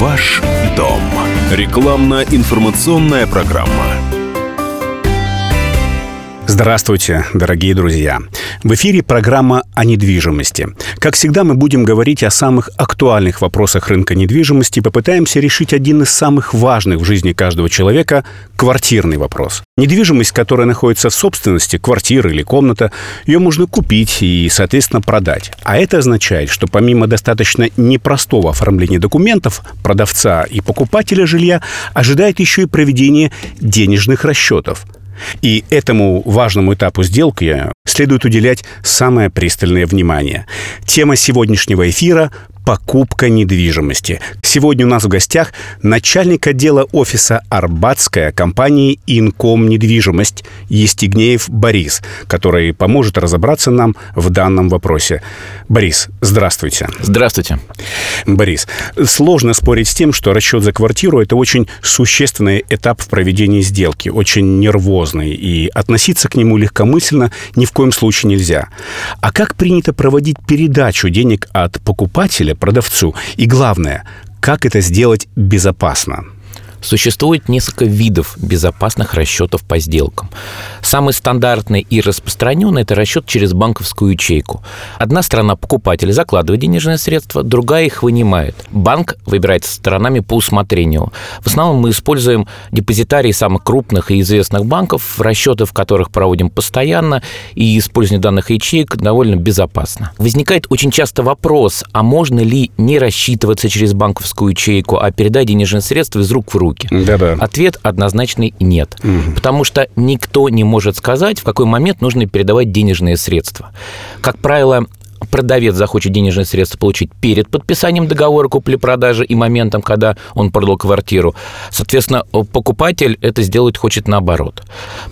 Ваш дом. Рекламно-информационная программа. Здравствуйте, дорогие друзья! В эфире программа о недвижимости. Как всегда, мы будем говорить о самых актуальных вопросах рынка недвижимости и попытаемся решить один из самых важных в жизни каждого человека – квартирный вопрос. Недвижимость, которая находится в собственности, квартира или комната, ее можно купить и, соответственно, продать. А это означает, что помимо достаточно непростого оформления документов продавца и покупателя жилья, ожидает еще и проведение денежных расчетов – и этому важному этапу сделки следует уделять самое пристальное внимание. Тема сегодняшнего эфира покупка недвижимости. Сегодня у нас в гостях начальник отдела офиса Арбатская компании «Инком недвижимость» Естигнеев Борис, который поможет разобраться нам в данном вопросе. Борис, здравствуйте. Здравствуйте. Борис, сложно спорить с тем, что расчет за квартиру – это очень существенный этап в проведении сделки, очень нервозный, и относиться к нему легкомысленно ни в коем случае нельзя. А как принято проводить передачу денег от покупателя покупателя продавцу. И главное, как это сделать безопасно. Существует несколько видов безопасных расчетов по сделкам. Самый стандартный и распространенный – это расчет через банковскую ячейку. Одна сторона покупателя закладывает денежные средства, другая их вынимает. Банк выбирает сторонами по усмотрению. В основном мы используем депозитарии самых крупных и известных банков, расчеты в которых проводим постоянно, и использование данных ячеек довольно безопасно. Возникает очень часто вопрос, а можно ли не рассчитываться через банковскую ячейку, а передать денежные средства из рук в руки? Руки? Да-да. Ответ однозначный нет. Мгм. Потому что никто не может сказать, в какой момент нужно передавать денежные средства. Как правило, продавец захочет денежные средства получить перед подписанием договора купли-продажи и моментом, когда он продал квартиру. Соответственно, покупатель это сделать хочет наоборот.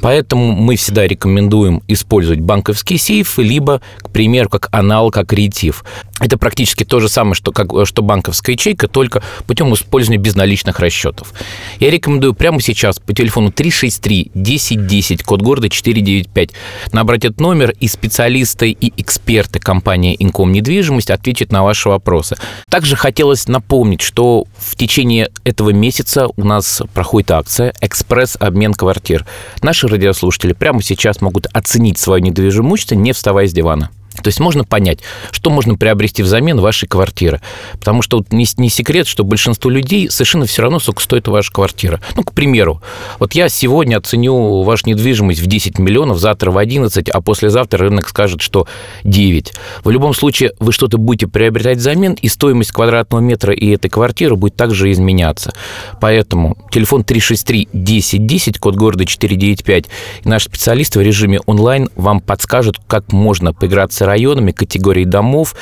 Поэтому мы всегда рекомендуем использовать банковский сейф, либо, к примеру, как аналог аккредитив. Это практически то же самое, что, как, что банковская ячейка, только путем использования безналичных расчетов. Я рекомендую прямо сейчас по телефону 363 1010, код города 495, набрать этот номер, и специалисты, и эксперты компании Инком недвижимость ответят на ваши вопросы. Также хотелось напомнить, что в течение этого месяца у нас проходит акция «Экспресс-обмен квартир». Наши радиослушатели прямо сейчас могут оценить свое недвижимое имущество, не вставая с дивана. То есть можно понять, что можно приобрести взамен вашей квартиры. Потому что вот не, не секрет, что большинству людей совершенно все равно, сколько стоит ваша квартира. Ну, к примеру, вот я сегодня оценю вашу недвижимость в 10 миллионов, завтра в 11, а послезавтра рынок скажет, что 9. В любом случае, вы что-то будете приобретать взамен, и стоимость квадратного метра и этой квартиры будет также изменяться. Поэтому телефон 363 1010, код города 495, и наши специалисты в режиме онлайн вам подскажут, как можно поиграться районами, категорией домов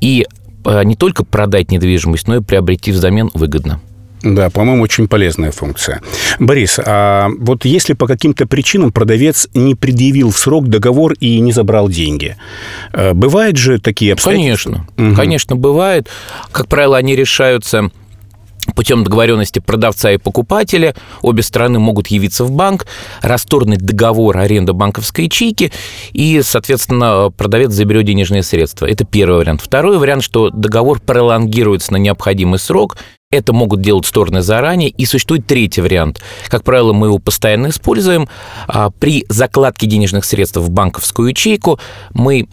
и э, не только продать недвижимость, но и приобрести взамен выгодно. Да, по-моему, очень полезная функция. Борис, а вот если по каким-то причинам продавец не предъявил в срок договор и не забрал деньги, э, бывают же такие обстоятельства? Конечно, Мгм. конечно, бывает. Как правило, они решаются путем договоренности продавца и покупателя. Обе стороны могут явиться в банк, расторгнуть договор аренды банковской ячейки, и, соответственно, продавец заберет денежные средства. Это первый вариант. Второй вариант, что договор пролонгируется на необходимый срок, это могут делать стороны заранее. И существует третий вариант. Как правило, мы его постоянно используем. А, При закладке денежных средств в банковскую ячейку мы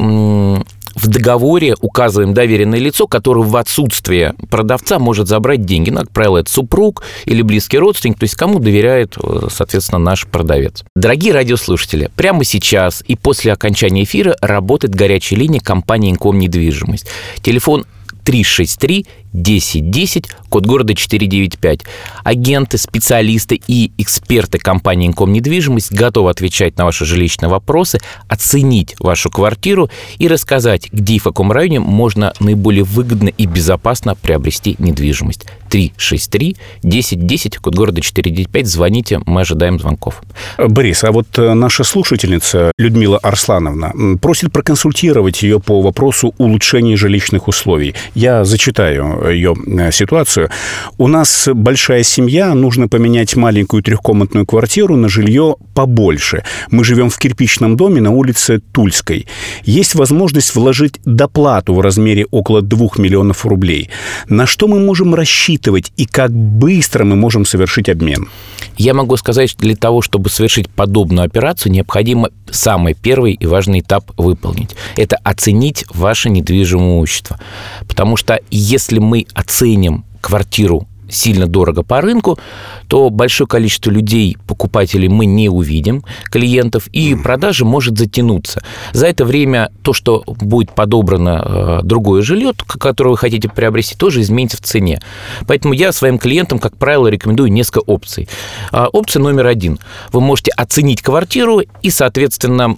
в договоре указываем доверенное лицо, которое в отсутствие продавца может забрать деньги. Ну, как правило, это супруг или близкий родственник, то есть кому доверяет, э, соответственно, наш продавец. Дорогие радиослушатели, прямо сейчас и после окончания эфира работает горячая линия компании «Инком недвижимость». Телефон 363 1010, код города 495. Агенты, специалисты и эксперты компании «Инком недвижимость» готовы отвечать на ваши жилищные вопросы, оценить вашу квартиру и рассказать, где и в каком районе можно наиболее выгодно и безопасно приобрести недвижимость. 363 1010, код города 495. Звоните, мы ожидаем звонков. Борис, а вот э, наша слушательница Людмила Арслановна просит проконсультировать ее по вопросу улучшения жилищных условий. Я зачитаю ее э, ситуацию. У нас большая семья, нужно поменять маленькую трехкомнатную квартиру на жилье побольше. Мы живем в кирпичном доме на улице Тульской. Есть возможность вложить доплату в размере около 2 миллионов рублей. На что мы можем рассчитывать и как быстро мы можем совершить обмен? Я могу сказать, что для того, чтобы совершить подобную операцию, необходимо самый первый и важный этап выполнить. Это оценить ваше недвижимое имущество. Потому что если оценим квартиру сильно дорого по рынку, то большое количество людей, покупателей мы не увидим, клиентов, и продажа может затянуться. За это время то, что будет подобрано э, другое жилье, которое вы хотите приобрести, тоже изменится в цене. Поэтому я своим клиентам, как правило, рекомендую несколько опций. А, опция номер один. Вы можете оценить квартиру, и, соответственно,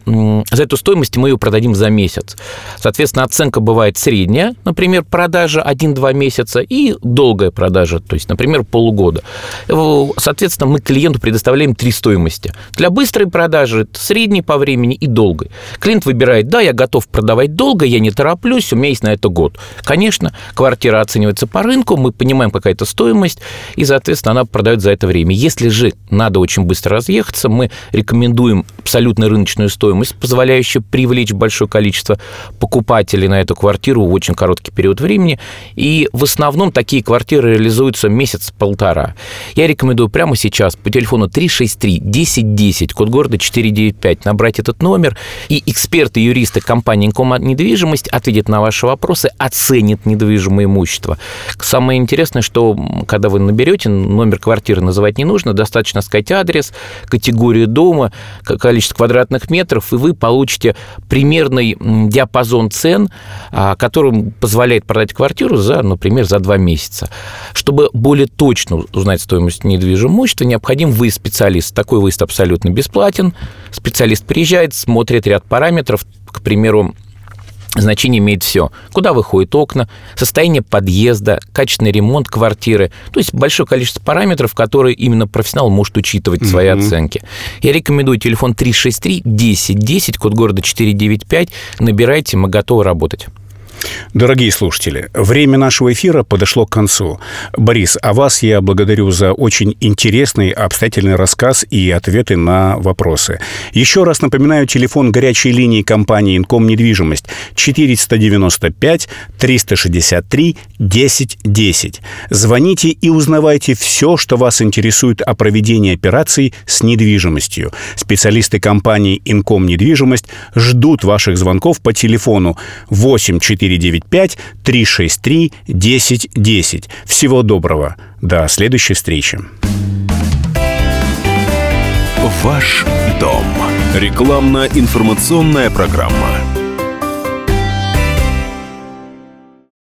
за эту стоимость мы ее продадим за месяц. Соответственно, оценка бывает средняя, например, продажа 1-2 месяца, и долгая продажа, то есть есть, например, полугода. Соответственно, мы клиенту предоставляем три стоимости. Для быстрой продажи, средней по времени и долгой. Клиент выбирает, да, я готов продавать долго, я не тороплюсь, у меня есть на это год. Конечно, квартира оценивается по рынку, мы понимаем, какая то стоимость, и, соответственно, она продает за это время. Если же надо очень быстро разъехаться, мы рекомендуем абсолютно рыночную стоимость, позволяющую привлечь большое количество покупателей на эту квартиру в очень короткий период времени. И в основном такие квартиры реализуются месяц-полтора. Я рекомендую прямо сейчас по телефону 363 1010, код города 495, набрать этот номер, и эксперты, юристы компании «Инком недвижимость» ответят на ваши вопросы, оценят недвижимое имущество. Самое интересное, что когда вы наберете, номер квартиры называть не нужно, достаточно сказать адрес, категорию дома, количество квадратных метров, и вы получите примерный диапазон цен, а, который позволяет продать квартиру за, например, за два месяца. Чтобы более точно узнать стоимость недвижимого имущества, необходим выезд специалиста. Такой выезд абсолютно бесплатен. Специалист приезжает, смотрит ряд параметров, к примеру, Значение имеет все. Куда выходят окна, состояние подъезда, качественный ремонт квартиры. То есть большое количество параметров, которые именно профессионал может учитывать в своей mm-hmm. оценке. Я рекомендую телефон 363 10 10, код города 495. Набирайте, мы готовы работать. Дорогие слушатели, время нашего эфира подошло к концу. Борис, а вас я благодарю за очень интересный, обстоятельный рассказ и ответы на вопросы. Еще раз напоминаю, телефон горячей линии компании «Инком недвижимость» 495 363 1010. Звоните и узнавайте все, что вас интересует о проведении операций с недвижимостью. Специалисты компании «Инком недвижимость» ждут ваших звонков по телефону 8 495 363 1010. Всего доброго. До следующей встречи. Ваш дом. Рекламно-информационная программа.